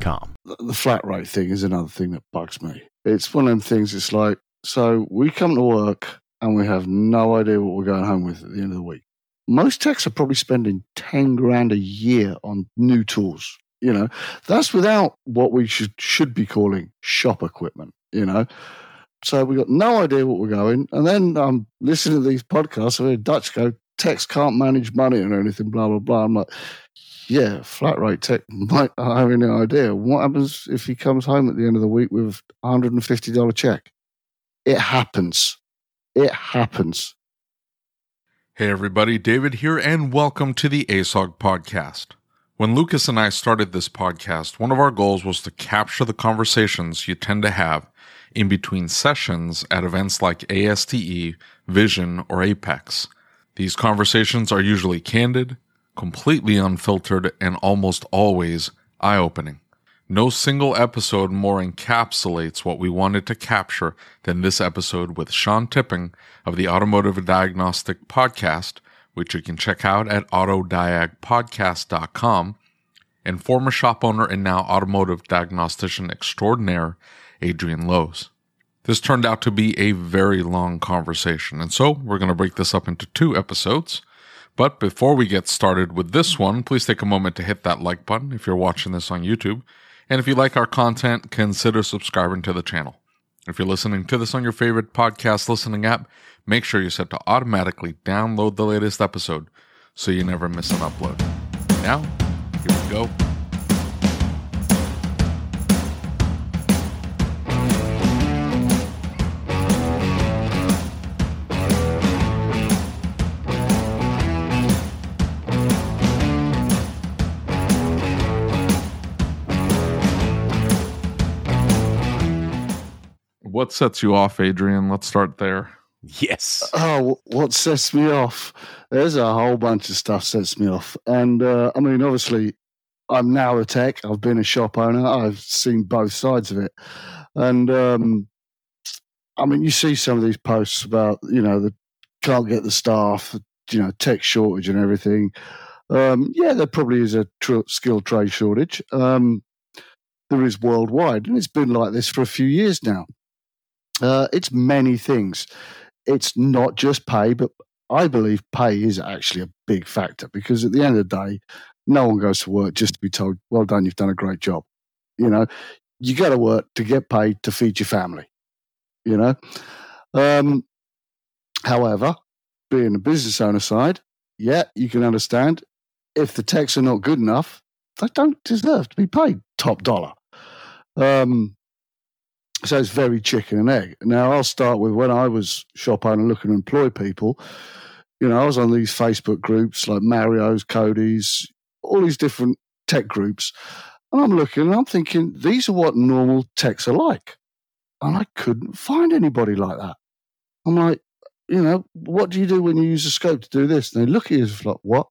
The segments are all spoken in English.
com. The flat rate thing is another thing that bugs me. It's one of them things, it's like, so we come to work and we have no idea what we're going home with at the end of the week. Most techs are probably spending 10 grand a year on new tools. You know, that's without what we should, should be calling shop equipment, you know. So we got no idea what we're going. And then I'm listening to these podcasts where Dutch go, techs can't manage money or anything, blah, blah, blah. I'm like, yeah, flat rate tech might have any idea. What happens if he comes home at the end of the week with a $150 check? It happens. It happens. Hey, everybody, David here, and welcome to the ASOG podcast. When Lucas and I started this podcast, one of our goals was to capture the conversations you tend to have in between sessions at events like ASTE, Vision, or AAPEX. These conversations are usually candid, completely unfiltered, and almost always eye opening. No single episode more encapsulates what we wanted to capture than this episode with Sean Tipping of the Automotive Diagnostic Podcast, which you can check out at autodiagpodcast.com, and former shop owner and now automotive diagnostician extraordinaire, Adrian Lowes. This turned out to be a very long conversation, and so we're going to break this up into two episodes. But before we get started with this one, please take a moment to hit that like button if you're watching this on YouTube. And if you like our content, consider subscribing to the channel. If you're listening to this on your favorite podcast listening app, make sure you're set to automatically download the latest episode so you never miss an upload. Now, here we go. What sets you off, Adrian? Let's start there. Yes. Oh, what sets me off? There's a whole bunch of stuff sets me off. And uh, I mean, obviously, I'm now a tech. I've been a shop owner. I've seen both sides of it. And um, I mean, you see some of these posts about, you know, the can't get the staff, you know, tech shortage and everything. Um, yeah, there probably is a tr- skilled trade shortage. Um, there is worldwide, and it's been like this for a few years now. Uh, it's many things. It's not just pay, but I believe pay is actually a big factor because at the end of the day, no one goes to work just to be told, well done, you've done a great job. You know, you got to work to get paid to feed your family, you know. Um, however, being a business owner side, yeah, you can understand if the techs are not good enough, they don't deserve to be paid top dollar. Um, so it's very chicken and egg. Now I'll start with when I was shop owner looking to employ people. You know, I was on these Facebook groups like Mario's, Cody's, all these different tech groups, and I'm looking and I'm thinking these are what normal techs are like, and I couldn't find anybody like that. I'm like, you know, what do you do when you use a scope to do this? And they look at you like, what?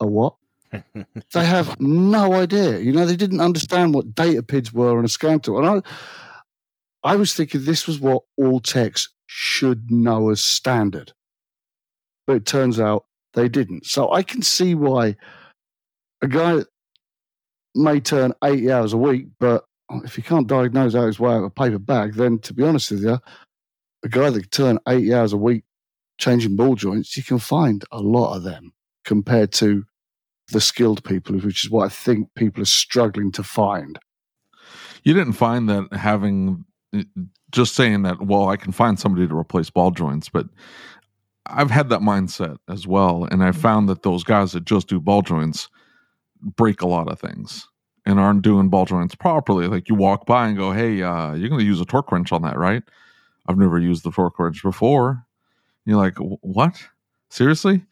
A what? they have no idea. You know, they didn't understand what data PIDs were on a scan tool. And I, I was thinking this was what all techs should know as standard. But it turns out they didn't. So I can see why a guy may turn 80 hours a week, but if he can't diagnose out his way out of a paper bag, then to be honest with you, a guy that can turn 80 hours a week changing ball joints, you can find a lot of them compared to the skilled people, which is what I think people are struggling to find. You didn't find that having just saying that, well, I can find somebody to replace ball joints, but I've had that mindset as well. And I found that those guys that just do ball joints break a lot of things and aren't doing ball joints properly. Like you walk by and go, hey, uh, you're going to use a torque wrench on that, right? I've never used the torque wrench before. And you're like, what? Seriously?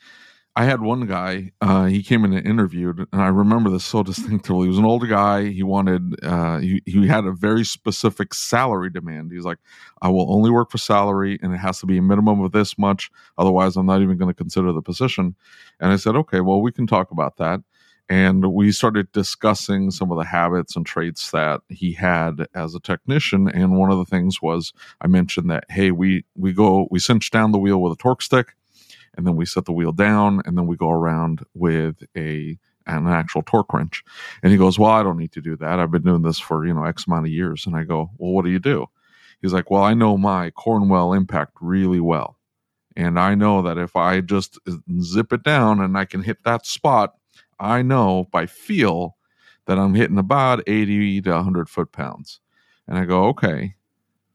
I had one guy. Uh, he came in and interviewed, and I remember this so distinctly. He was an older guy. He wanted. Uh, he he had a very specific salary demand. He's like, I will only work for salary, and it has to be a minimum of this much. Otherwise, I'm not even going to consider the position. And I said, okay, well, we can talk about that. And we started discussing some of the habits and traits that he had as a technician. And one of the things was I mentioned that hey, we we go we cinch down the wheel with a torque stick and then we set the wheel down and then we go around with a an actual torque wrench. And he goes, Well, I don't need to do that. I've been doing this for, you know, X amount of years. And I go, Well, what do you do? He's like, Well, I know my Cornwell impact really well. And I know that if I just zip it down and I can hit that spot, I know by feel that I'm hitting about 80 to 100 foot pounds. And I go, Okay.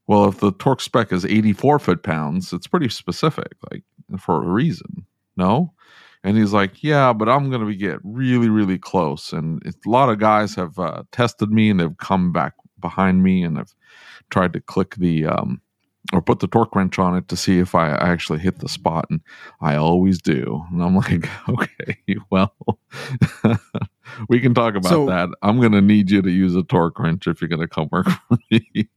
Well, if the torque spec is 84 foot pounds, it's pretty specific. Like for a reason. No? And he's like, yeah, but I'm going to get really, really close. And a lot of guys have uh, tested me and they've come back behind me and have tried to click the, um, or put the torque wrench on it to see if I actually hit the spot. And I always do. And I'm like, okay, well, we can talk about so, that. I'm going to need you to use a torque wrench if you're going to come work for me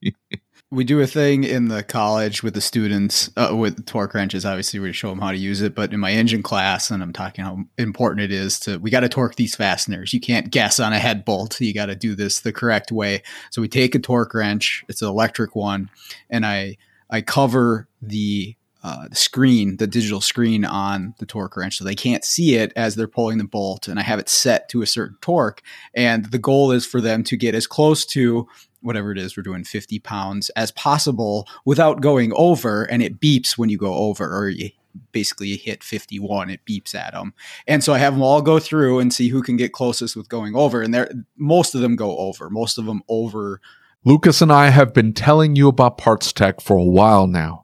we do a thing in the college with the students uh, with torque wrenches. Obviously, we show them how to use it. But in my engine class, and I'm talking how important it is to we got to torque these fasteners. You can't guess on a head bolt. You got to do this the correct way. So we take a torque wrench. It's an electric one, and I I cover the uh, the screen, the digital screen on the torque wrench, so they can't see it as they're pulling the bolt. And I have it set to a certain torque, and the goal is for them to get as close to whatever it is we're doing 50 pounds as possible without going over and it beeps when you go over or you basically you hit 51 it beeps at them and so i have them all go through and see who can get closest with going over and there most of them go over most of them over. Lucas and i have been telling you about PartsTech for a while now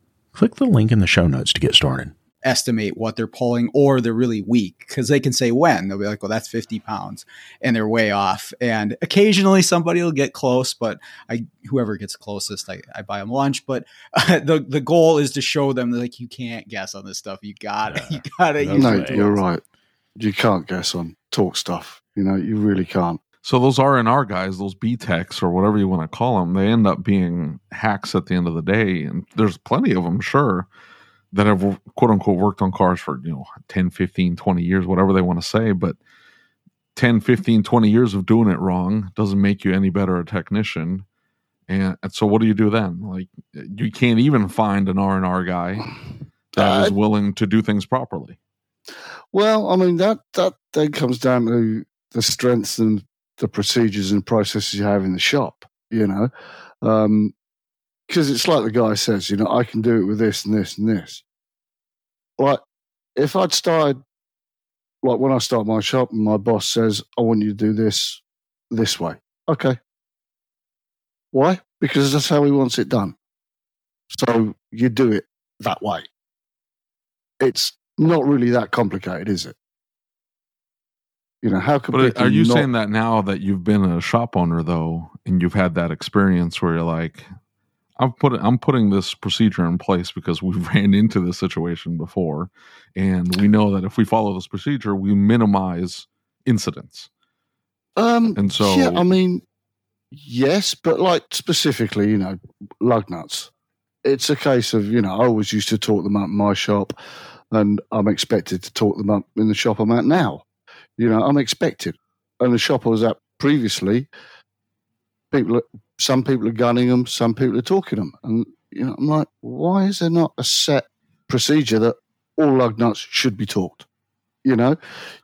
Click the link in the show notes to get started. Estimate what they're pulling, or they're really weak because they can say when. They'll be like, well, that's 50 pounds, and they're way off. And occasionally somebody will get close, but I, whoever gets closest, I, I buy them lunch. But uh, the, the goal is to show them like, you can't guess on this stuff. You gotta, you gotta. no, you're right. You can't guess on torque stuff. You know, you really can't. So those R and R guys, those B techs or whatever you want to call them, they end up being hacks at the end of the day. And there's plenty of them, sure, that have quote unquote worked on cars for, you know, 10, 15, 20 years, whatever they want to say. But 10, 15, 20 years of doing it wrong doesn't make you any better a technician. And, and so what do you do then? Like you can't even find an R and R guy that uh, is willing to do things properly. Well, I mean that that then comes down to the strengths and the procedures and processes you have in the shop. You know, because um, it's like the guy says, you know, I can do it with this and this and this. Like if I'd started, like when I start my shop and my boss says, I want you to do this this way. Okay. Why? Because that's how he wants it done. So you do it that way. It's not really that complicated, is it? You know, how could But are you not... saying that now that you've been a shop owner though, and you've had that experience where you're like, I'm putting I'm putting this procedure in place because we've ran into this situation before, and we know that if we follow this procedure, we minimize incidents. Um, and so, yeah, I mean, yes, but like specifically, you know, lug nuts. It's a case of you know, I always used to torque them up in my shop and I'm expected to torque them up in the shop I'm at now. You know, I'm expected. And the shop I was at previously, people, some people are gunning them, some people are torquing them, and you know, I'm like, why is there not a set procedure that all lug nuts should be torqued? You know,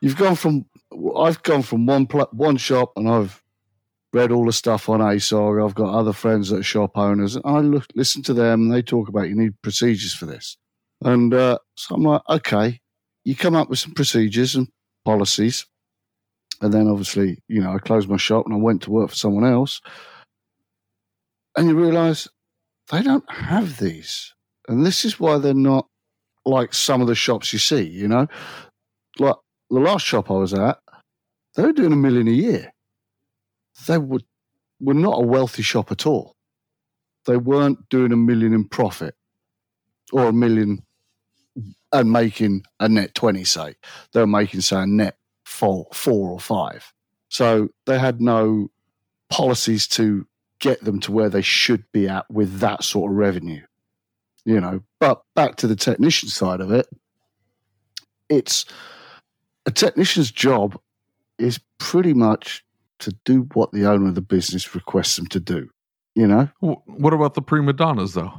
you've gone from I've gone from one pl- one shop and I've read all the stuff on ASOG. I've got other friends that are shop owners, and I look, listen to them and they talk about you need procedures for this. And uh, so I'm like, okay, you come up with some procedures and policies. And then obviously, you know, I closed my shop and I went to work for someone else. And you realize they don't have these. And this is why they're not like some of the shops you see, you know? Like the last shop I was at, they were doing a million a year. They were, were not a wealthy shop at all. They weren't doing a million in profit or a million and making a net 20, say. They were making, say, a net four, four or five. So they had no policies to get them to where they should be at with that sort of revenue. You know, but back to the technician side of it, it's a technician's job is pretty much to do what the owner of the business requests them to do. You know, what about the prima donnas though?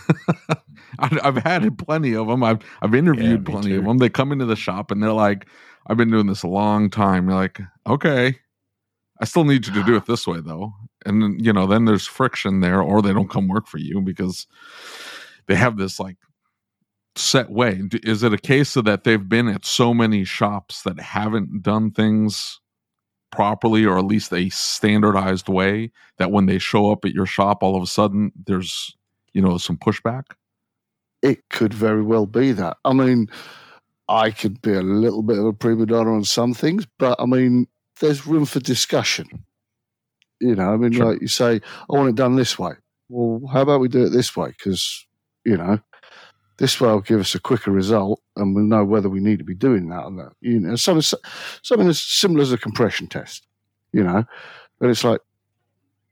I've had plenty of them. I've I've interviewed yeah, plenty too. of them. They come into the shop and they're like, "I've been doing this a long time." You're like, "Okay, I still need you to do it this way, though." And you know, then there's friction there, or they don't come work for you because they have this like set way. Is it a case of that they've been at so many shops that haven't done things properly, or at least a standardized way, that when they show up at your shop, all of a sudden there's you know some pushback? it could very well be that. I mean, I could be a little bit of a prima donna on some things, but I mean, there's room for discussion. You know, I mean, sure. like you say, I want it done this way. Well, how about we do it this way? Because, you know, this way will give us a quicker result and we'll know whether we need to be doing that or not. You know, something, something as similar as a compression test, you know, and it's like,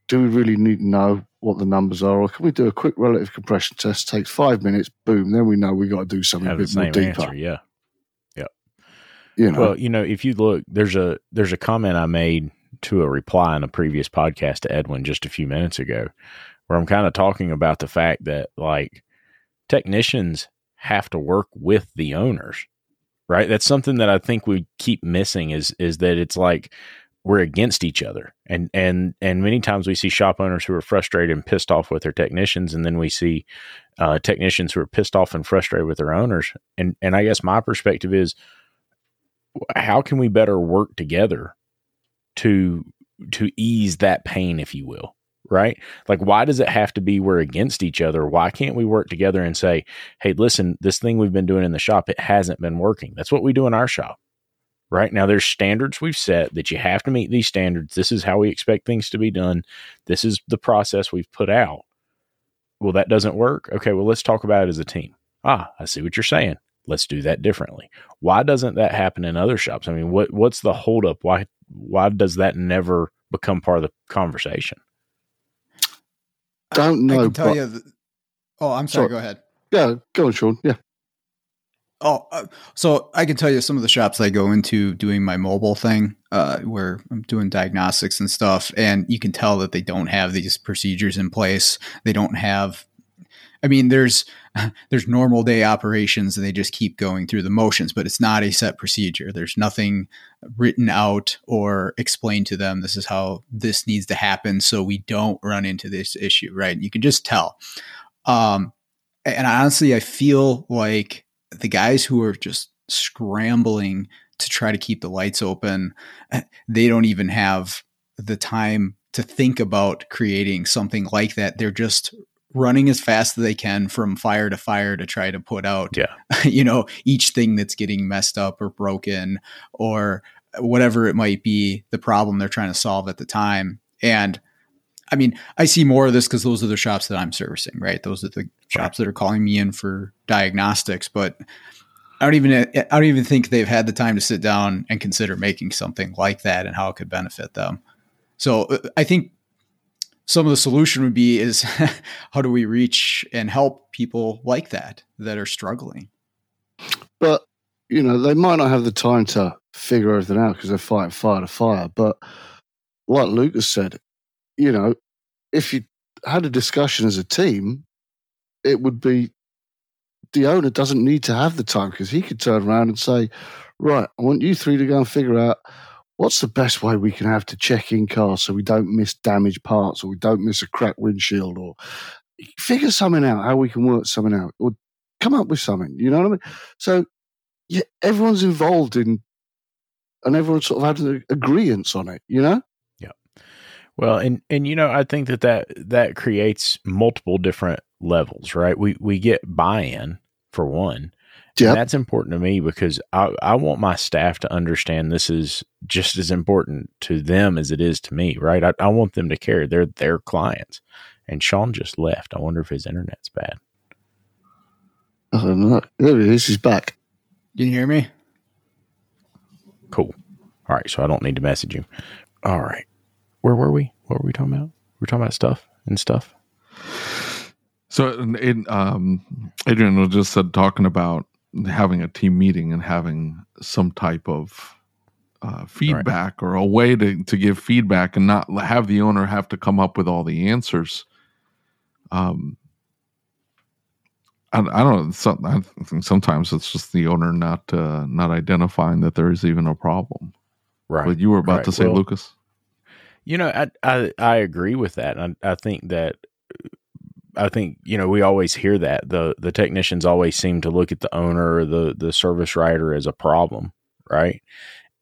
do we really need to know what the numbers are, or can we do a quick relative compression test? Takes five minutes, boom, then we know we got to do something Have a bit more deeper. Answer, yeah, yeah. You know, well, you know, if you look, there's a there's a comment I made to a reply in a previous podcast to Edwin just a few minutes ago, where I'm kind of talking about the fact that like technicians have to work with the owners, right? That's something that I think we keep missing is is that it's like we're against each other. And and and many times we see shop owners who are frustrated and pissed off with their technicians and then we see uh, technicians who are pissed off and frustrated with their owners. And and i guess my perspective is how can we better work together to to ease that pain if you will right? Like why does it have to be we're against each other? Why can't we work together and say hey listen this thing we've been doing in the shop it hasn't been working. That's what we do in our shop right? Now, there's standards we've set that you have to meet these standards. This is how we expect things to be done. This is the process we've put out. Well, that doesn't work. Okay, well, let's talk about it as a team. Ah, I see what you're saying. Let's do that differently. Why doesn't that happen in other shops? I mean, what what's the holdup? Why why does that never become part of the conversation? Don't know. I can tell but- you. th- oh, I'm sorry. Sorry. Go ahead. Yeah, go on, Sean. Yeah. Oh, uh, so I can tell you some of the shops I go into doing my mobile thing, uh, where I'm doing diagnostics and stuff, and you can tell that they don't have these procedures in place. They don't have. I mean, there's there's normal day operations, and they just keep going through the motions, but it's not a set procedure. There's nothing written out or explained to them. This is how this needs to happen, so we don't run into this issue, right? You can just tell. Um, and honestly, I feel like the guys who are just scrambling to try to keep the lights open, eh, they don't even have the time to think about creating something like that. They're just running as fast as they can from fire to fire to try to put out, Yeah. you know, each thing that's getting messed up or broken or whatever it might be, the problem they're trying to solve at the time. And I mean, I see more of this because those are the shops that I'm servicing, right? Those are the shops that are calling me in for diagnostics, but I don't even I don't even think they've had the time to sit down and consider making something like that and how it could benefit them. So uh, I think some of the solution would be is how do we reach and help people like that that are struggling? But, you know, they might not have the time to figure everything out because they're fighting fire to fire. But like Lucas said, you know, if you had a discussion as a team, it would be the owner doesn't need to have the time because he could turn around and say, right, I want you three to go and figure out what's the best way we can have to check in cars so we don't miss damaged parts or we don't miss a cracked windshield or figure something out, how we can work something out or come up with something. You know what I mean? So yeah, everyone's involved in, and everyone sort of had an agreement on it. You know? Well, and and you know, I think that that that creates multiple different levels, right? We we get buy-in for one. Yep. And that's important to me because I, I want my staff to understand this is just as important to them as it is to me, right? I, I want them to care. They're their clients. And Sean just left. I wonder if his internet's bad. Uh, I don't know. There he is. He's back. Can you can hear me? Cool. All right. So I don't need to message you. All right. Where were we? What were we talking about? We are talking about stuff and stuff. So, it, um, Adrian was just said talking about having a team meeting and having some type of uh, feedback or a way to, to give feedback and not have the owner have to come up with all the answers. Um, I, I don't know. Some, I think sometimes it's just the owner not uh, not identifying that there is even a problem. Right. But you were about right. to say, Well, Lucas. You know, I I, I agree with that. I, I think that I think you know we always hear that the the technicians always seem to look at the owner or the the service writer as a problem, right?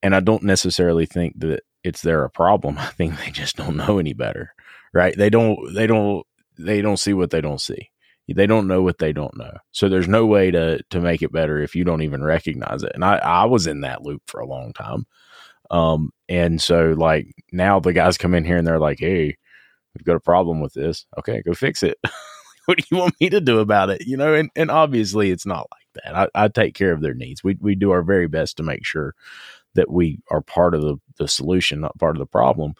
And I don't necessarily think that it's there a problem. I think they just don't know any better, right? They don't they don't they don't see what they don't see. They don't know what they don't know. So there's no way to to make it better if you don't even recognize it. And I I was in that loop for a long time. Um, and so like now the guys come in here and they're like, Hey, we've got a problem with this. Okay, go fix it. what do you want me to do about it? You know, and, and obviously it's not like that. I, I take care of their needs. We we do our very best to make sure that we are part of the, the solution, not part of the problem.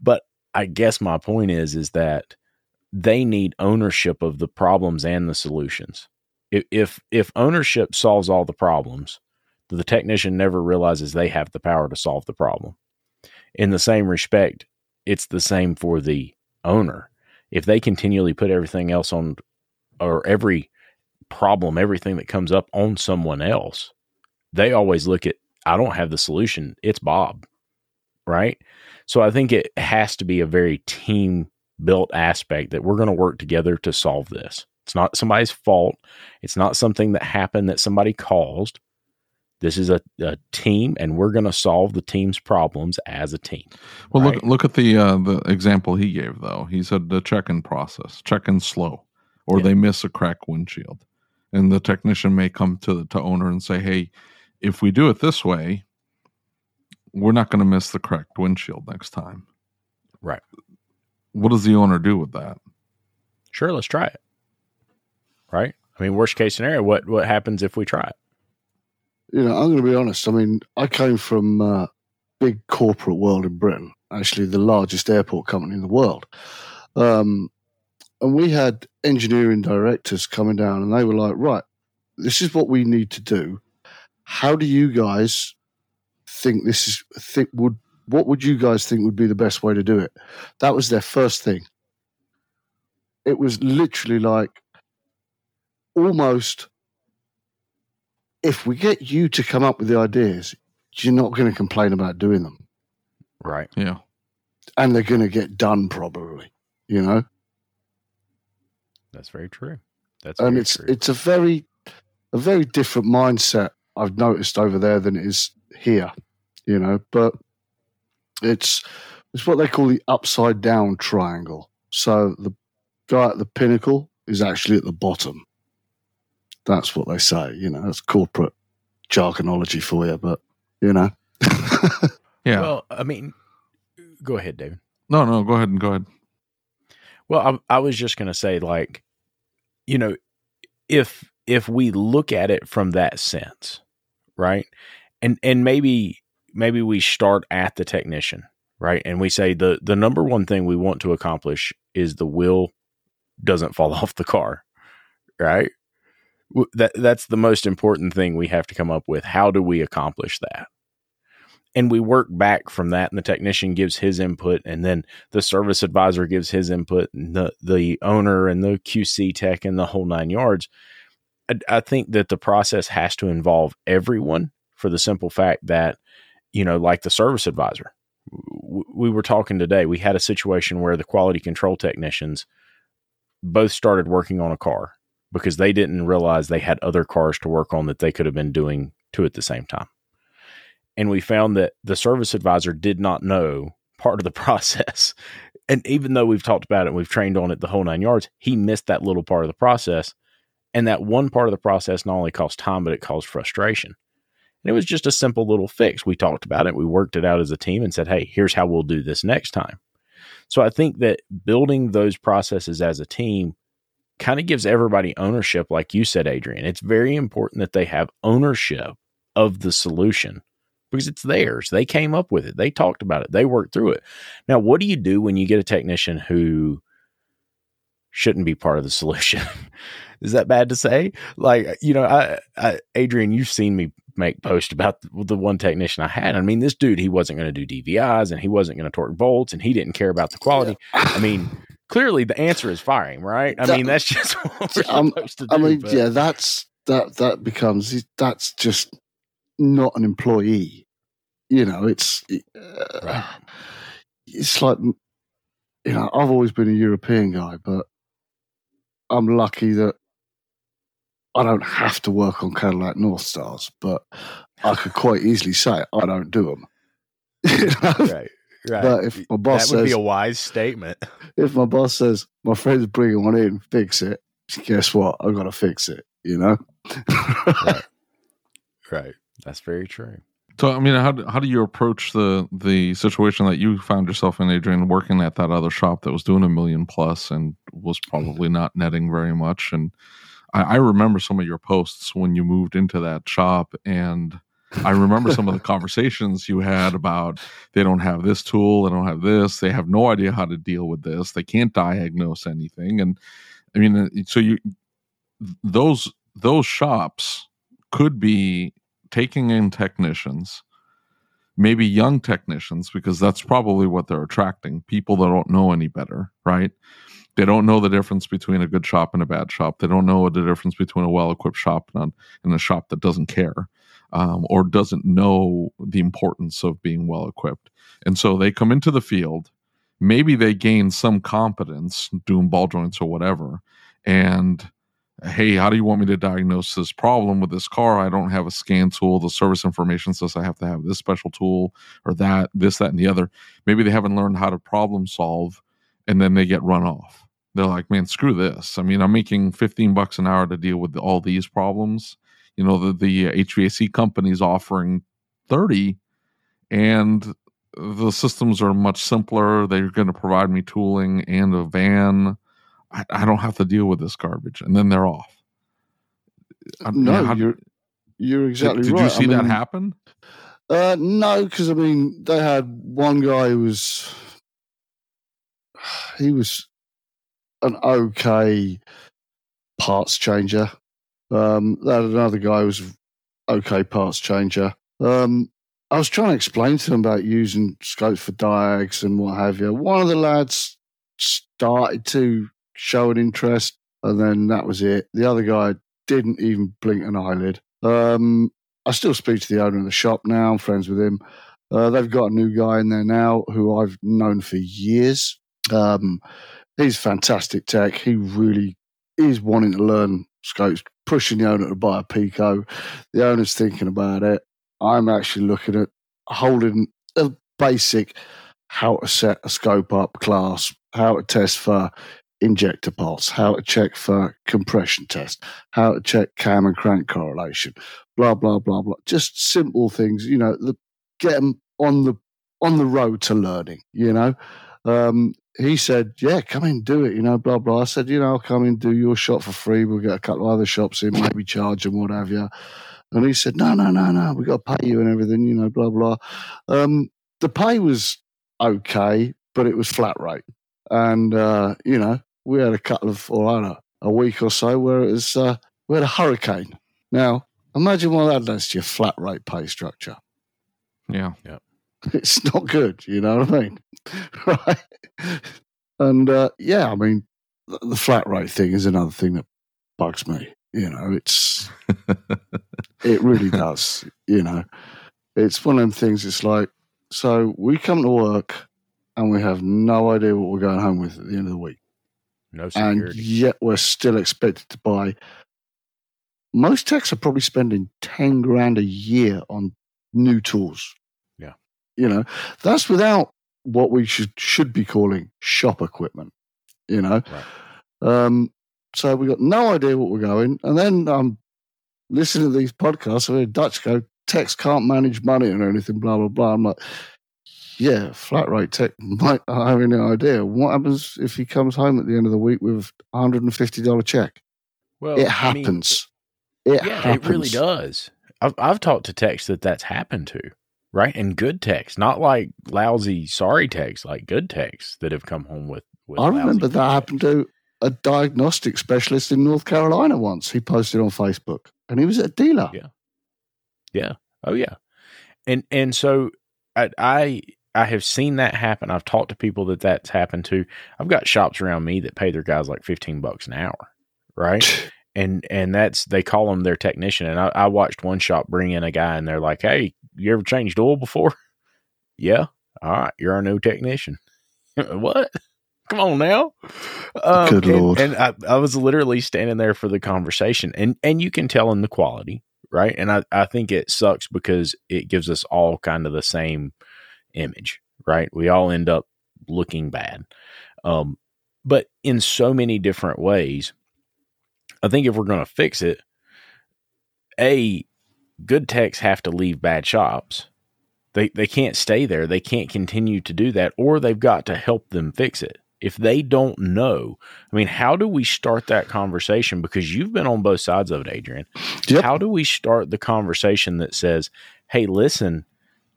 But I guess my point is is that they need ownership of the problems and the solutions. If if, if ownership solves all the problems, the technician never realizes they have the power to solve the problem. In the same respect, it's the same for the owner. If they continually put everything else on, or every problem, everything that comes up on someone else, they always look at, I don't have the solution. It's Bob. Right. So I think it has to be a very team built aspect that we're going to work together to solve this. It's not somebody's fault. It's not something that happened that somebody caused. This is a, a team, and we're going to solve the team's problems as a team. Well, right? look look at the uh, the example he gave though. He said the check-in process, check-in slow, or Yeah. they miss a cracked windshield, and the technician may come to the to owner and say, "Hey, if we do it this way, we're not going to miss the cracked windshield next time." Right. What does the owner do with that? Sure, let's try it. Right? I mean, worst case scenario, what what happens if we try it? You know, I'm going to be honest. I mean, I came from uh, big corporate world in Britain, actually the largest airport company in the world. Um, and we had engineering directors coming down and they were like, right, this is what we need to do. How do you guys think this is, think would, what would you guys think would be the best way to do it? That was their first thing. It was literally like almost if we get you to come up with the ideas, you're not going to complain about doing them. Right. Yeah. And they're going to get done probably, you know? That's very true. That's and very it's true. it's a very a very different mindset I've noticed over there than it is here, you know. But it's it's what they call the upside down triangle. So the guy at the pinnacle is actually at the bottom. That's what they say, you know. That's corporate jargonology for you, but you know. Yeah. Well, I mean, go ahead, David. no, no, go ahead and go ahead. Well, I, I was just going to say, like, you know, if if we look at it from that sense, right, and and maybe maybe we start at the technician, right, and we say the the number one thing we want to accomplish is the wheel doesn't fall off the car, right. That that's the most important thing we have to come up with. How do we accomplish that? And we work back from that, and the technician gives his input, and then the service advisor gives his input and the the owner and the QC tech and the whole nine yards. I, I think that the process has to involve everyone for the simple fact that you know, like the service advisor. We were talking today. We had a situation where the quality control technicians both started working on a car because they didn't realize they had other cars to work on that they could have been doing two at the same time and we found that the service advisor did not know part of the process. And even though we've talked about it and we've trained on it the whole nine yards, he missed that little part of the process. And that one part of the process not only caused time, but it caused frustration. And it was just a simple little fix. We talked about it, we worked it out as a team and said, hey, here's how we'll do this next time. So I think that building those processes as a team kind of gives everybody ownership, like you said, Adrian. It's very important that they have ownership of the solution because it's theirs. They came up with it. They talked about it. They worked through it. Now, what do you do when you get a technician who shouldn't be part of the solution? Is that bad to say? Like, uh, you know, I, I Adrian, you've seen me make post about the, the one technician I had. I mean, this dude, he wasn't going to do DVIs and he wasn't going to torque bolts and he didn't care about the quality. I mean, clearly the answer is firing, right? I That- mean, that's just what we're Um, supposed to do. I mean, but- yeah, that's that that becomes that's just not an employee. You know, it's uh, Right. it's like you know, I've always been a European guy, but I'm lucky that I don't have to work on Cadillac Northstars, but I could quite easily say I don't do them. You know? right, right. But if my boss that would be a wise statement. if my boss says my friend's bringing one in, fix it. Guess what? I've got to fix it. You know. Right. That's very true. So, I mean, how do, how do you approach the the situation that you found yourself in, Adrian, working at that other shop that was doing a million plus and was probably not netting very much? And I, I remember some of your posts when you moved into that shop, and I remember some of the conversations you had about they don't have this tool, they don't have this, they have no idea how to deal with this, they can't diagnose anything, and I mean, uh, so you those those shops could be taking in technicians, maybe young technicians, because that's probably what they're attracting people that don't know any better, right? They don't know the difference between a good shop and a bad shop. They don't know the difference between a well equipped shop and, and a shop that doesn't care um, or doesn't know the importance of being well equipped. And so they come into the field. Maybe they gain some competence doing ball joints or whatever. And hey, how do you want me to diagnose this problem with this car? I don't have a scan tool. The service information says I have to have this special tool or that, this, that, and the other. Maybe they haven't learned how to problem solve and then they get run off. They're like, man, screw this. I mean, I'm making 15 bucks an hour to deal with all these problems. You know, the, the HVAC company's offering 30 and the systems are much simpler. They're going to provide me tooling and a van. I, I don't have to deal with this garbage, and then they're off. I- no, how- you're you're exactly right. did right. you see I that happen? Uh, no, because I mean, they had one guy who was he was an okay parts changer. Um, had another guy was okay parts changer. Um, I was trying to explain to them about using scopes for diags and what have you. One of the lads started to show an interest, and then that was it. The other guy didn't even blink an eyelid. Um, I still speak to the owner of the shop now. I'm friends with him. Uh, they've got a new guy in there now who I've known for years. Um, he's fantastic tech. He really is wanting to learn scopes, pushing the owner to buy a Pico. The owner's thinking about it. I'm actually looking at holding a basic how to set a scope up class, how to test for injector pulse, how to check for compression test, how to check cam and crank correlation, blah blah blah blah. Just simple things, you know, the, get them on the on the road to learning. You know, um, he said, "Yeah, come in, do it." You know, blah blah. I said, "You know, I'll come in, do your shop for free. We'll get a couple of other shops in, maybe charge them, what have you." And he said, "No, no, no, no. We got to pay you and everything. You know, blah blah." Um, the pay was okay, but it was flat rate, and uh, you know, we had a couple of, or I don't know, a week or so where it was uh, we had a hurricane. Now, imagine what that does to your flat rate pay structure. Yeah. Yeah. It's not good, you know what I mean? right. And uh, yeah, I mean, the, flat rate thing is another thing that bugs me. You know, it's, it really does. You know, it's one of them things. It's like, so we come to work and we have no idea what we're going home with at the end of the week No and yet we're still expected to buy. Most techs are probably spending ten grand a year on new tools. You know that's without what we should should be calling shop equipment. You know, um, so we got no idea what we're going, and then I'm listening to these podcasts. I hear Dutch go, techs can't manage money or anything, blah blah blah. I'm like. Yeah, flat rate tech might have any idea. What happens if he comes home at the end of the week with a hundred and fifty dollar check? well, it I mean, happens. it yeah, happens. it really does. I've, I've talked to techs that that's happened to, right? And good techs, not like lousy, sorry techs, like good techs that have come home with. with I remember that happened to a diagnostic specialist in North Carolina once. He posted on Facebook, and he was a dealer. Yeah, yeah. Oh yeah. And and so I, I I have seen that happen. I've talked to people that that's happened to. I've got shops around me that pay their guys like fifteen bucks an hour, right? and and that's they call them their technician. And I, I watched one shop bring in a guy, and they're like, "Hey, you ever changed oil before?" yeah. All right, you're our new technician. what? Come on now. Um, Good and- Lord. And I, I was literally standing there for the conversation, and and you can tell in the quality, right? And I I think it sucks because it gives us all kind of the same image, right? We all end up looking bad. Um, but in so many different ways, I think if we're going to fix it, a good techs have to leave bad shops. They they can't stay there. They can't continue to do that, or they've got to help them fix it. If they don't know, I mean, how do we start that conversation? Because you've been on both sides of it, Adrian. Yep. How do we start the conversation that says, "Hey, listen,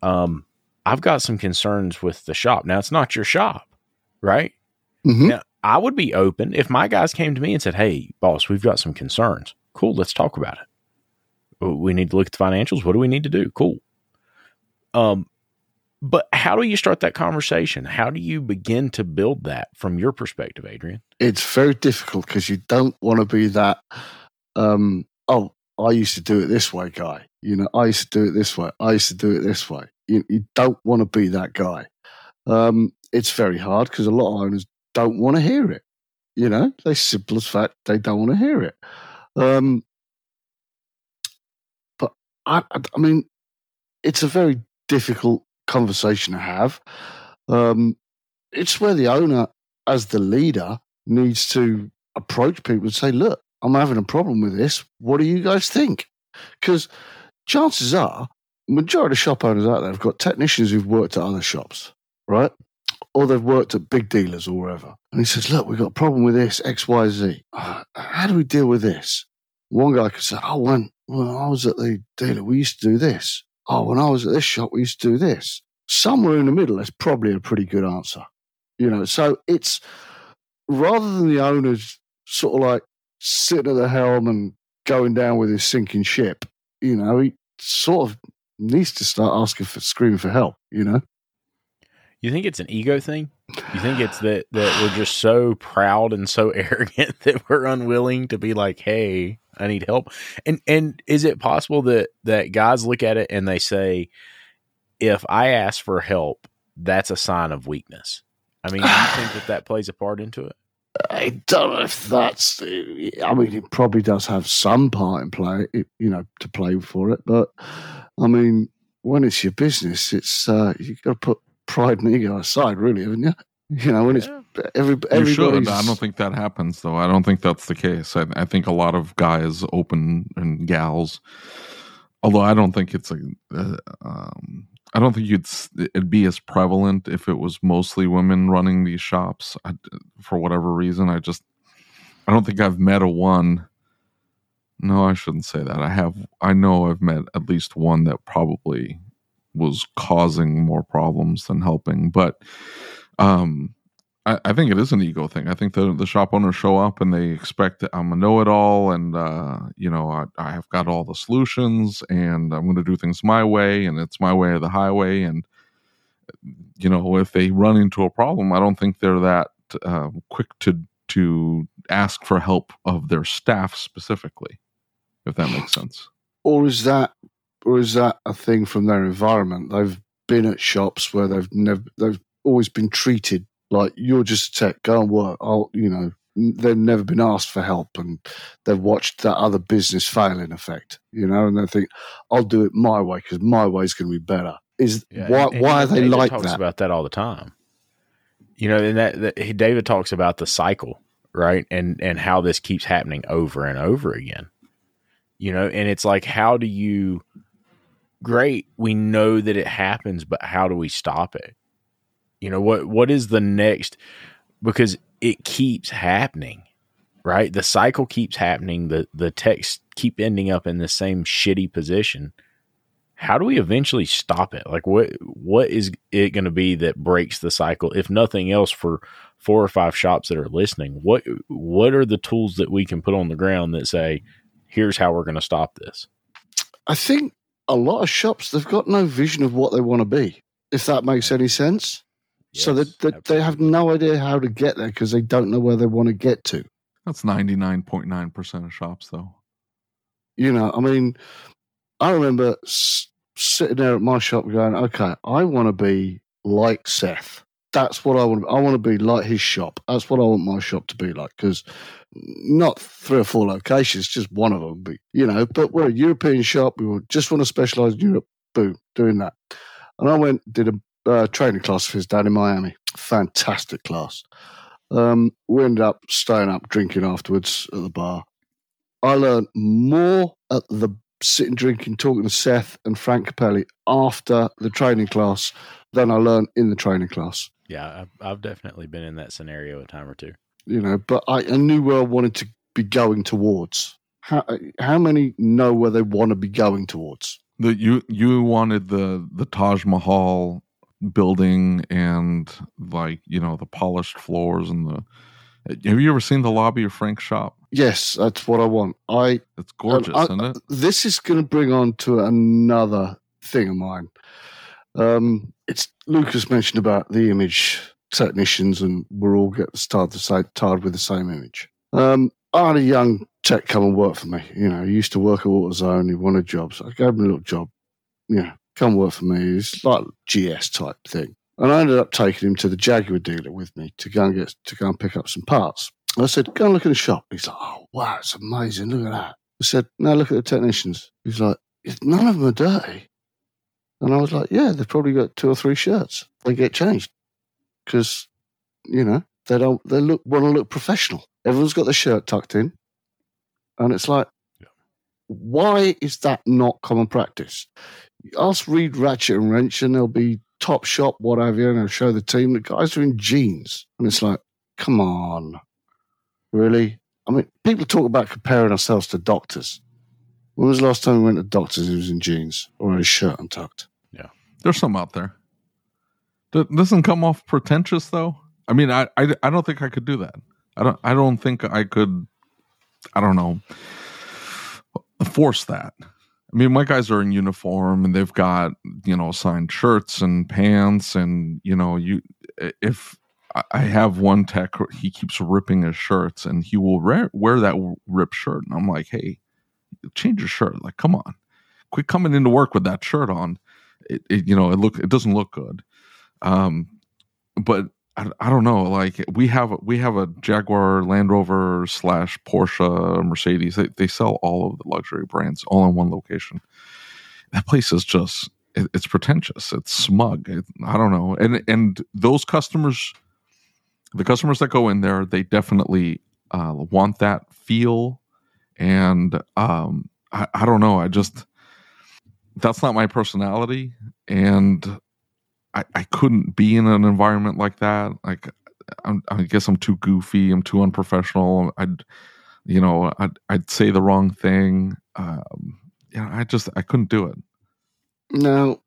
um, I've got some concerns with the shop. Now, it's not your shop, right? Mhm. Now, I would be open if my guys came to me and said, "Hey, boss, we've got some concerns. Cool, let's talk about it. We need to look at the financials. What do we need to do? Cool. Um, but how do you start that conversation? How do you begin to build that from your perspective, Adrian? It's very difficult because you don't want to be that. Um, oh, I used to do it this way, guy. You know, I used to do it this way. I used to do it this way. You, you don't want to be that guy. Um, it's very hard because a lot of owners don't want to hear it. You know, they simple as fact they don't want to hear it. Um, I, I, mean, it's a very difficult conversation to have. Um, it's where the owner, as the leader, needs to approach people and say, "Look, I'm having a problem with this. What do you guys think?" Because chances are, majority of shop owners out there have got technicians who've worked at other shops, right? Or they've worked at big dealers or wherever. And he says, Look, we've got a problem with this, X, Y, Z. Uh, How do we deal with this? One guy could say, Oh, when, when I was at the dealer, we used to do this. oh, when I was at this shop, we used to do this. Somewhere in the middle, that's probably a pretty good answer. You know, so it's rather than the owners sort of like sitting at the helm and going down with his sinking ship, you know, he sort of needs to start asking for screaming for help, you know? You think it's an ego thing? You think it's that that we're just so proud and so arrogant that we're unwilling to be like, "Hey, I need help." And and is it possible that that guys look at it and they say, "If I ask for help, that's a sign of weakness." I mean, do you think that that plays a part into it? I don't know if that's. I mean, it probably does have some part in play, you know, to play for it. But I mean, when it's your business, it's uh, you've got to put pride and ego aside, really, haven't you? You know, when it's every you should. I don't think that happens, though. I don't think that's the case. I, I think a lot of guys, open and gals, although I don't think it's a. Uh, um, I don't think you'd it'd be as prevalent if it was mostly women running these shops. I, for whatever reason, I just I don't think I've met a one. No, I shouldn't say that. I have. I know I've met at least one that probably was causing more problems than helping. But um, I, I, think it is an ego thing. I think the the shop owners show up and they expect that I'm a know it all, and uh, you know I, I have got all the solutions, and I'm going to do things my way, and it's my way or the highway. And you know if they run into a problem, I don't think they're that uh, quick to to ask for help of their staff specifically, if that makes sense. Or is that or is that a thing from their environment? They've been at shops where they've never, they've always been treated like you're just a tech, go and work. I'll, you know, they've never been asked for help and they've watched that other business fail in effect, you know, and they think, I'll do it my way because my way is going to be better. Is yeah, why, and, why and are they David like talks that? about that all the time. You know, and that, that David talks about the cycle, right? And, and how this keeps happening over and over again, you know, and it's like, how do you, great, we know that it happens, but how do we stop it? You know, what what is the next because it keeps happening, right? The cycle keeps happening, the the texts keep ending up in the same shitty position. How do we eventually stop it? Like what what is it going to be that breaks the cycle if nothing else for four or five shops that are listening? What what are the tools that we can put on the ground that say here's how we're going to stop this? I think a lot of shops they've got no vision of what they want to be. If that makes any sense. Yes, so that they, they, have no idea how to get there because they don't know where they want to get to. That's ninety nine point nine percent of shops, though. You know, I mean, I remember s- sitting there at my shop going, "Okay, I want to be like Seth. That's what I want. I want to be like his shop. That's what I want my shop to be like. Because not three or four locations, just one of them. But, you know, but we're a European shop. We just want to specialize in Europe. Boom, doing that. And I went, did a uh, training class for his dad in Miami. Fantastic class. Um, we ended up staying up drinking afterwards at the bar. I learned more at the sitting drinking, talking to Seth and Frank Capelli after the training class than I learned in the training class. Yeah, I've, I've definitely been in that scenario a time or two you know, but I, I knew where I wanted to be going towards. How how many know where they want to be going towards? That you you wanted the the Taj Mahal building and like you know the polished floors and the. Have you ever seen the lobby of Frank's shop? Yes, that's what I want. I it's gorgeous, I, isn't it? This is going to bring on to another thing of mine. Um, it's Lucas mentioned about the image technicians and we're all get to say tired with the same image. Um, I had a young tech come and work for me. You know, he used to work at AutoZone. He wanted jobs. So I gave him a little job. Know, come work for me. It's like GS type thing. And I ended up taking him to the Jaguar dealer with me to go and get to go and pick up some parts. I said, "Go and look at the shop." He's like, "Oh wow, it's amazing! Look at that." I said, "Now look at the technicians." He's like, "None of them are dirty." And I was like, "Yeah, they've probably got two or three shirts. They get changed." because you know they don't they look want to look professional. Everyone's got their shirt tucked in, and it's like, yeah. why is that not common practice? Ask Reed Ratchet and Wrench, and they'll be top shop, whatever, and they'll show the team the guys are in jeans, and it's like, come on, really? I mean, people talk about comparing ourselves to doctors. When was the last time we went to doctors he was in jeans or a shirt untucked? There's some out there. Doesn't come off pretentious though. I mean, I, I I don't think I could do that. I don't I don't think I could. I don't know. Force that. I mean, my guys are in uniform and they've got you know signed shirts and pants and you know you if I- I have one tech he keeps ripping his shirts and he will wear, wear that ripped shirt and I'm like, hey, change your shirt. Like, come on, quit coming into work with that shirt on. It, it you know it look it doesn't look good. Um, but I, I don't know. Like we have we have a Jaguar, Land Rover slash Porsche, Mercedes. They they sell all of the luxury brands all in one location. That place is just it, it's pretentious. It's smug. It, I don't know. And and those customers, the customers that go in there, they definitely uh, want that feel. And um, I, I don't know. I just that's not my personality, and I, I couldn't be in an environment like that. Like, I'm, I guess I'm too goofy. I'm too unprofessional. I'd, you know, I'd, I'd say the wrong thing. Um, you know, I just I couldn't do it. Now,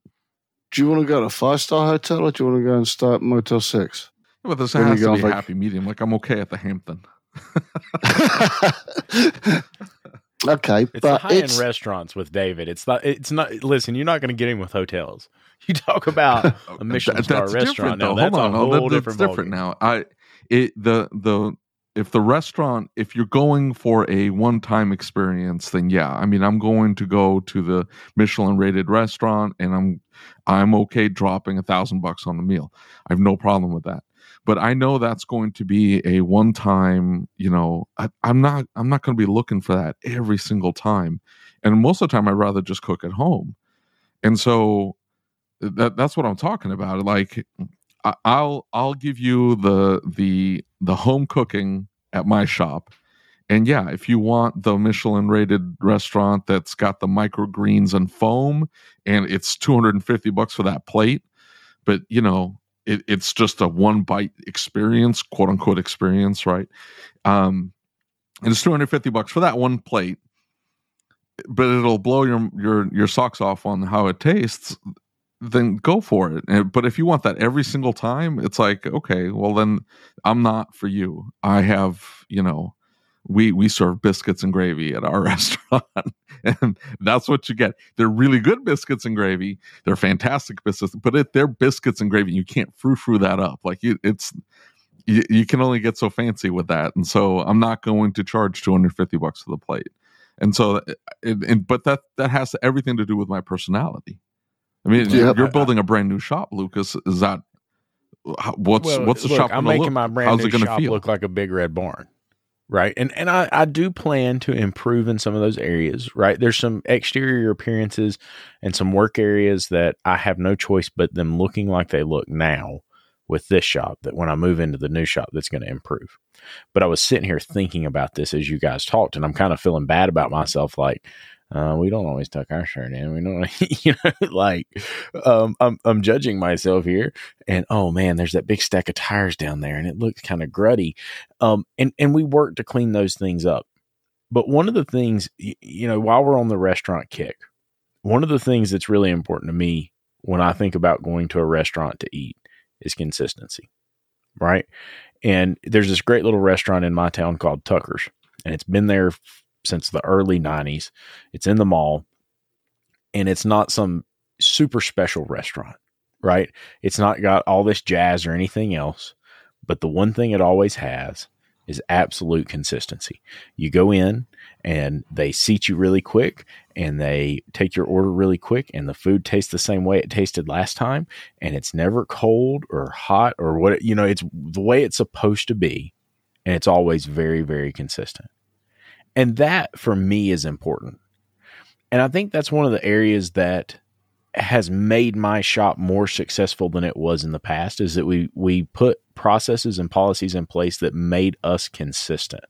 do you want to go to a five star hotel or do you want to go and stay at Motel 6? But this has to be a happy medium. Like I'm okay at the Hampton. okay, It's the but high end restaurants with David. It's not. It's not. Listen, you're not going to get him with hotels. You talk about a Michelin Th- star restaurant. different, Now that's Hold on, a no, whole that- different. That's different now. I it the the if the restaurant if you're going for a one time experience, then yeah. I mean, I'm going to go to the Michelin rated restaurant, and I'm I'm okay dropping a thousand bucks on the meal. I have no problem with that. But I know that's going to be a one time. You know, I, I'm not I'm not going to be looking for that every single time. And most of the time, I'd rather just cook at home. And so that that's what I'm talking about. Like I- I'll I'll give you the the the home cooking at my shop. And yeah, if you want the Michelin rated restaurant that's got the microgreens and foam and it's 250 bucks for that plate, but you know, it, it's just a one bite experience, quote unquote experience, right? Um and it's 250 bucks for that one plate. But it'll blow your your your socks off on how it tastes then go for it. But if you want that every single time, it's like, okay, well then I'm not for you. I have, you know, we we serve biscuits and gravy at our restaurant, and that's what you get. They're really good biscuits and gravy. They're fantastic biscuits, but it, they're biscuits and gravy. You can't frou frou that up. Like you, it's you, you can only get so fancy with that. And so I'm not going to charge 250 bucks for the plate. And so, uh, it, and, but that that has everything to do with my personality. I mean, Yeah. you're building a brand new shop, Lucas. Is that how- what's Well, what's the look, shop? I'm gonna making look? my brand How's new it gonna shop feel? look like a big red barn, right? And and I I do plan to improve in some of those areas, right? There's some exterior appearances and some work areas that I have no choice but them looking like they look now with this shop. That when I move into the new shop, that's going to improve. But I was sitting here thinking about this as you guys talked, and I'm kind of feeling bad about myself, like. Uh, we don't always tuck our shirt in. We don't, you know, like, um, I'm, I'm judging myself here and oh man, there's that big stack of tires down there, and it looks kind of gruddy. Um, and and we work to clean those things up. But one of the things, you know, while we're on the restaurant kick, one of the things that's really important to me when I think about going to a restaurant to eat is consistency, right? And there's this great little restaurant in my town called Tucker's, and it's been there since the early '90s. It's in the mall, and it's not some super special restaurant, right? It's not got all this jazz or anything else. But the one thing it always has is absolute consistency. You go in and they seat you really quick and they take your order really quick and the food tastes the same way it tasted last time and it's never cold or hot or what you know it's the way it's supposed to be and it's always very very consistent. And that for me is important. And I think that's one of the areas that has made my shop more successful than it was in the past is that we we put processes and policies in place that made us consistent.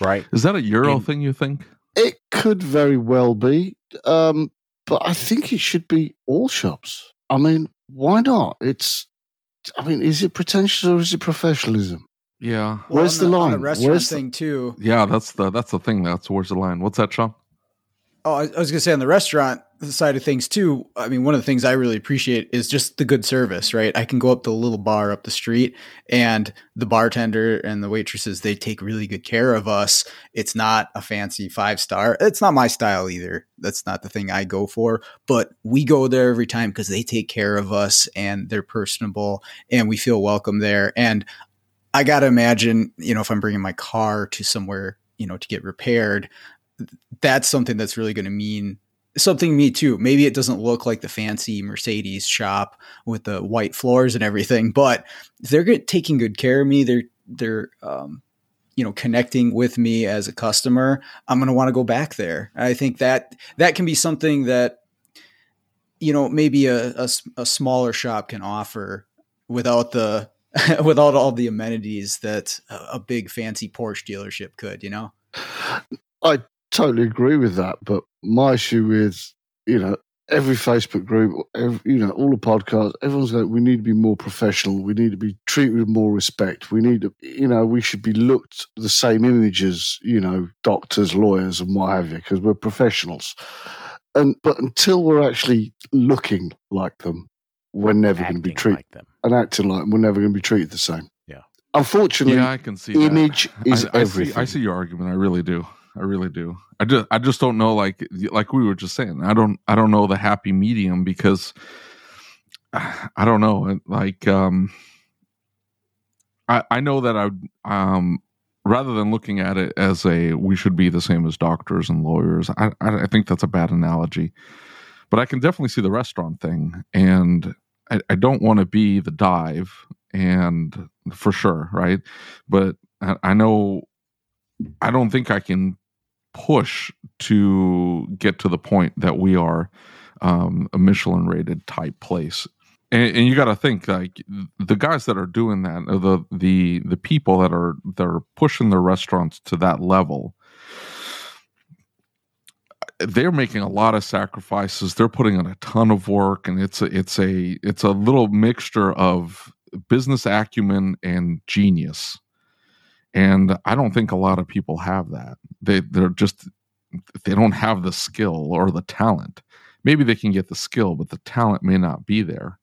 Right? Is that a Euro And- thing? You think? it could very well be, um, but I think it should be all shops. I mean, why not? It's, I mean, is it pretentious or is it professionalism? Yeah, Where's on the on line? restaurant Where's the- thing too. yeah. That's the that's the thing. That's where's the line? What's that, Sean? Oh, I was going to say on the restaurant side of things too. I mean, one of the things I really appreciate is just the good service, right? I can go up to the little bar up the street and the bartender and the waitresses, they take really good care of us. It's not a fancy five star. It's not my style either. That's not the thing I go for, but we go there every time because they take care of us and they're personable and we feel welcome there. And I got to imagine, you know, if I'm bringing my car to somewhere, you know, to get repaired, that's something that's really going to mean something to me too. Maybe it doesn't look like the fancy Mercedes shop with the white floors and everything, but if they're taking good care of me, they're they're um, you know connecting with me as a customer. I'm going to want to go back there. I think that that can be something that you know maybe a, a, a smaller shop can offer without the without all the amenities that a big fancy Porsche dealership could. You know. I totally agree with that. But my issue is, you know, every Facebook group, every, you know, all the podcasts, everyone's like, we need to be more professional. We need to be treated with more respect. We need to, you know, we should be looked the same image as, you know, doctors, lawyers, and what have you, because we're professionals. And, but until we're actually looking like them, we're never going to be treated like them. and acting like them, we're never going to be treated the same. Yeah. Unfortunately, yeah, I can see image that. is I, I everything. See, I see your argument. I really do. I really do. I just I just don't know like like we were just saying. I don't I don't know the happy medium because I don't know like um I I know that I um rather than looking at it as a we should be the same as doctors and lawyers. I I think that's a bad analogy. But I can definitely see the restaurant thing and I, I don't want to be the dive and for sure, right? But I, I know I don't think I can push to get to the point that we are um, a Michelin rated type place. And, and you got to think like the guys that are doing that, the the the people that are that are pushing their restaurants to that level, they're making a lot of sacrifices. They're putting in a ton of work, and it's a it's a it's a little mixture of business acumen and genius and I don't think a lot of people have that. They they're just they don't have the skill or the talent. Maybe they can get the skill, but the talent may not be there.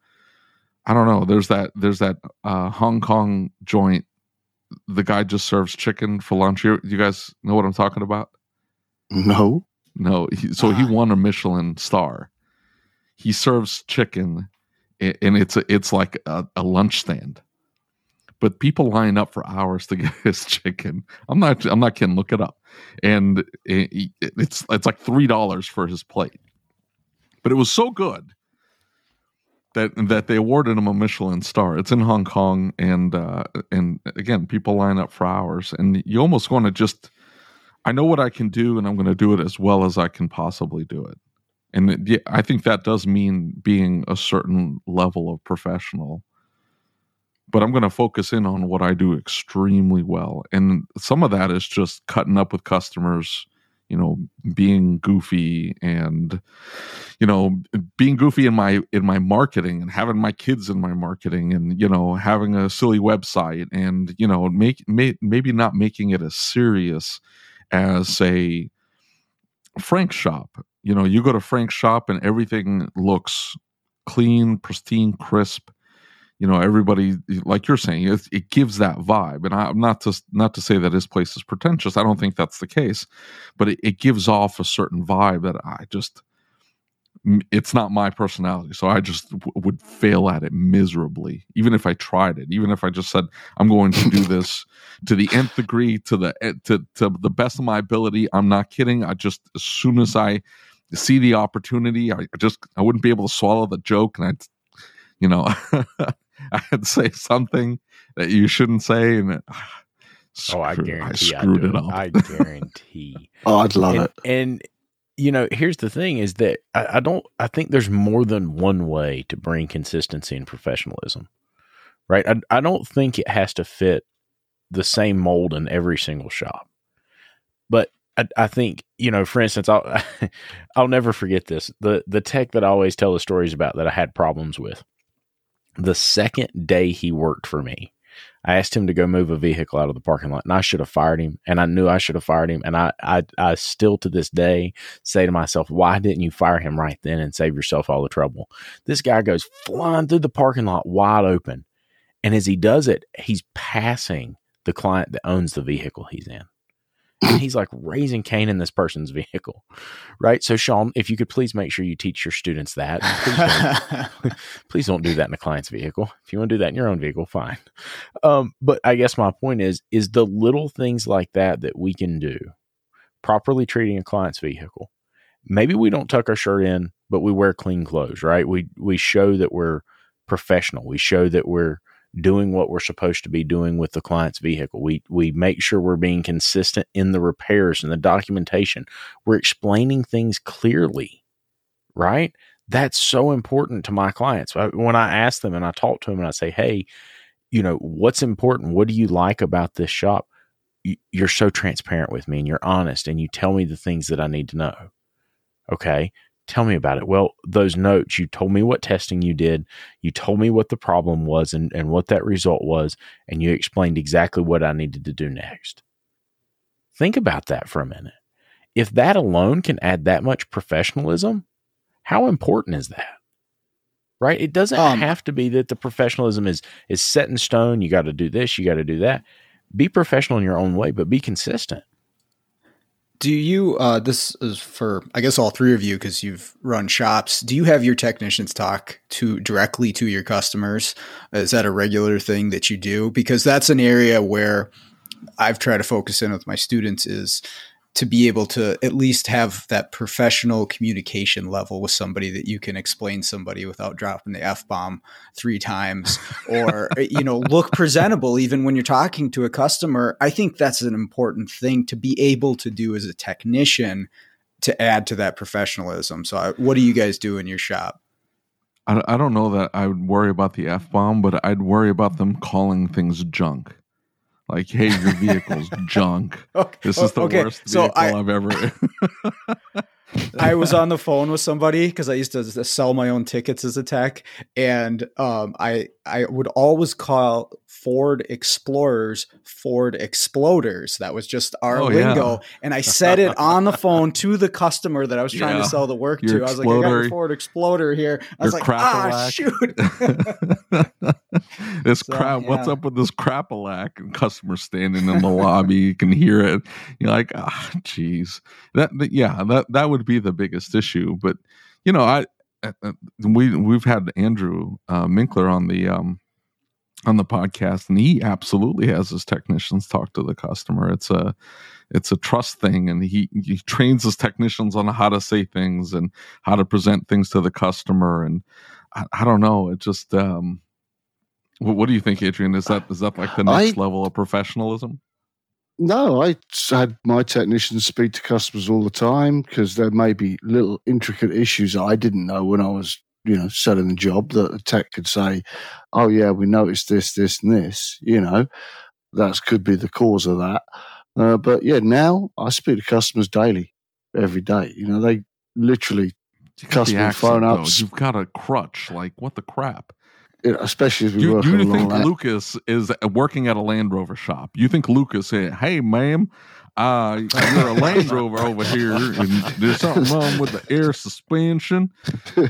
I don't know. There's that there's that uh, Hong Kong joint. The guy just serves chicken for lunch. You, you guys know what I'm talking about? No, no. He, so he won a Michelin star. He serves chicken, and it's a, it's like a, a lunch stand but people line up for hours to get his chicken. I'm not I'm not kidding. Look it up, and it, it's it's like three dollars for his plate. But it was so good that that they awarded him a Michelin star. It's in Hong Kong, and uh, and again, people line up for hours, and you almost want to just. I know what I can do, and I'm going to do it as well as I can possibly do it. And yeah, I think that does mean being a certain level of professional but I'm going to focus in on what I do extremely well. And some of that is just cutting up with customers, you know, being goofy and you know, being goofy in my in my marketing and having my kids in my marketing and you know, having a silly website and you know, make may, maybe not making it as serious as say Frank shop. You know, you go to Frank's shop and everything looks clean, pristine, crisp. You know everybody like you're saying it, it gives that vibe. And I, am not to not to say that his place is pretentious. I don't think that's the case. But it, it gives off a certain vibe that i just it's not my personality so i just w- would fail at it miserably even if i tried it even if i just said i'm going to do this to the nth degree to the eh, to, to the best of my ability i'm not kidding i just as soon as i see the opportunity i just i wouldn't be able to swallow the joke and i'd you know I'd say something that you shouldn't say, and it, oh, I guarantee I screwed I it up. I guarantee. oh, I'd love and, it. And you know, here's the thing: is that I, I don't. I think there's more than one way to bring consistency and professionalism, right? I, I don't think it has to fit the same mold in every single shop, but I, I think you know, for instance, I'll I'll never forget this. The the tech that I always tell the stories about that I had problems with the second day he worked for me, I asked him to go move a vehicle out of the parking lot, and I should have fired him. And I knew I should have fired him. And I, I, I still to this day say to myself, why didn't you fire him right then and save yourself all the trouble? This guy goes flying through the parking lot wide open. And as he does it, he's passing the client that owns the vehicle he's in he's like raising Cain in this person's vehicle, right? So, Sean, if you could please make sure you teach your students that. Please don't, please don't do that in a client's vehicle. If you want to do that in your own vehicle, fine. Um, but I guess my point is, is the little things like that that we can do, properly treating a client's vehicle. Maybe we don't tuck our shirt in, but we wear clean clothes, right? We we show that we're professional. We show that we're doing what we're supposed to be doing with the client's vehicle. We we make sure we're being consistent in the repairs and the documentation. We're explaining things clearly, right? That's so important to my clients. When I ask them and I talk to them and I say, "Hey, you know, what's important? What do you like about this shop?" You're so transparent with me and you're honest and you tell me the things that I need to know. Okay. Tell me about it. Well, those notes, you told me what testing you did. You told me what the problem was and, and what that result was. And you explained exactly what I needed to do next. Think about that for a minute. If that alone can add that much professionalism, how important is that? Right? It doesn't um, have to be that the professionalism is is set in stone. You got to do this, you got to do that. Be professional in your own way, but be consistent. Do you, uh, this is for, I guess, all three of you, because you've run shops. Do you have your technicians talk to directly to your customers? Is that a regular thing that you do? Because that's an area where I've tried to focus in with my students is to be able to at least have that professional communication level with somebody that you can explain somebody without dropping the f bomb three times or you know look presentable even when you're talking to a customer. I think that's an important thing to be able to do as a technician to add to that professionalism. So I, what do you guys do in your shop? I, I don't know that i would worry about the f bomb but i'd worry about them calling things junk like, hey, your vehicle's junk. Okay. This is the okay. worst vehicle so I, have ever. I was on the phone with somebody because I used to sell my own tickets as a tech, and um, I I would always call Ford Explorers Ford Exploders. That was just our oh, lingo, yeah. and I said it on the phone to the customer that I was trying yeah. to sell the work your to. I was like, "I got your Ford Exploder here." I was like, "Ah, shoot!" this so, crap. Yeah. What's up with this crapalack? And customers standing in the lobby, you can hear it. You're like, "Ah, oh, jeez." That, yeah, that that would be the biggest issue. But you know, I uh, uh, we we've had Andrew uh, Minkler on the um, on the podcast, and he absolutely has his technicians talk to the customer. It's a it's a trust thing, and he he trains his technicians on how to say things and how to present things to the customer. And I, I don't know, it just um, what, what, do you think, Adrian? Is that is that like the next I, level of professionalism? No, I had my technicians speak to customers all the time because there may be little intricate issues I didn't know when I was, you know, selling the job that the tech could say, "Oh yeah, we noticed this, this, and this." You know, that could be the cause of that. Uh, but yeah, now I speak to customers daily, every day. You know, they literally customer phone ups. You've got a crutch. Like what the crap? Especially as we you, work you think Lucas is working at a Land Rover shop? You think Lucas said, "Hey, ma'am, uh, you're a Land Rover over here, and there's something wrong with the air suspension."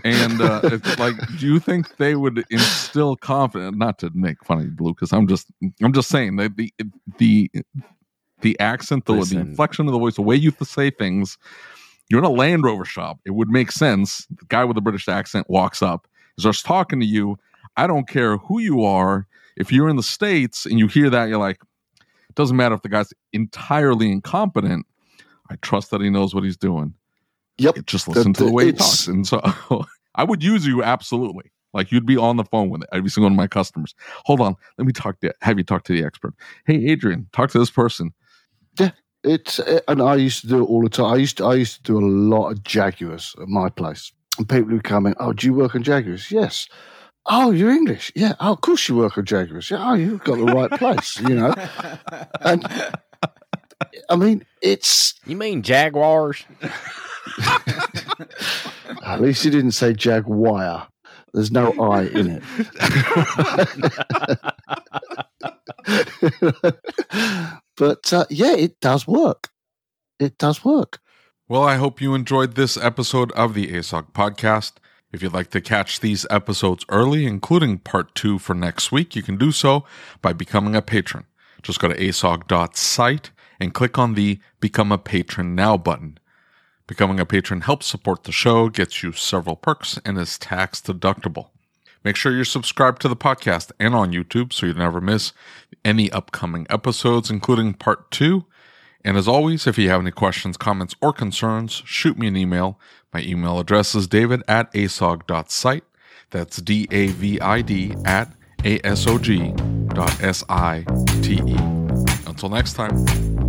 And uh, like, do you think they would instill confidence? Not to make fun of Lucas, I'm just, I'm just saying that the the the accent, the, the inflection of the voice, the way you say things. You're in a Land Rover shop. It would make sense. The guy with the British accent walks up, starts talking to you, I don't care who you are. If you're in the States and you hear that, you're like, it doesn't matter if the guy's entirely incompetent. I trust that he knows what he's doing. Yep. Just listen the, to the way he talks. And so I would use you absolutely. Like you'd be on the phone with every single one of my customers. Hold on, let me talk to have you talk to the expert. Hey, Adrian, talk to this person. Yeah, it's eh, and I used to do it all the time. I used to I used to do a lot of Jaguars at my place, and people would come in. Oh, do you work on Jaguars? Yes. Oh, you're English. Yeah. Oh, of course you work at Jaguars. Yeah. Oh, you've got the right place, you know. And I mean, it's. You mean Jaguars? At least you didn't say Jaguar. There's no I in it. but uh, yeah, it does work. It does work. Well, I hope you enjoyed this episode of the ASOG podcast. If you'd like to catch these episodes early, including part two for next week, you can do so by becoming a patron. Just go to asog.site and click on the Become a Patron Now button. Becoming a patron helps support the show, gets you several perks, and is tax deductible. Make sure you're subscribed to the podcast and on YouTube so you never miss any upcoming episodes, including part two. And as always, if you have any questions, comments, or concerns, shoot me an email. My email address is david at asog.site. That's D A V I D at A S O G dot S I T E. Until next time.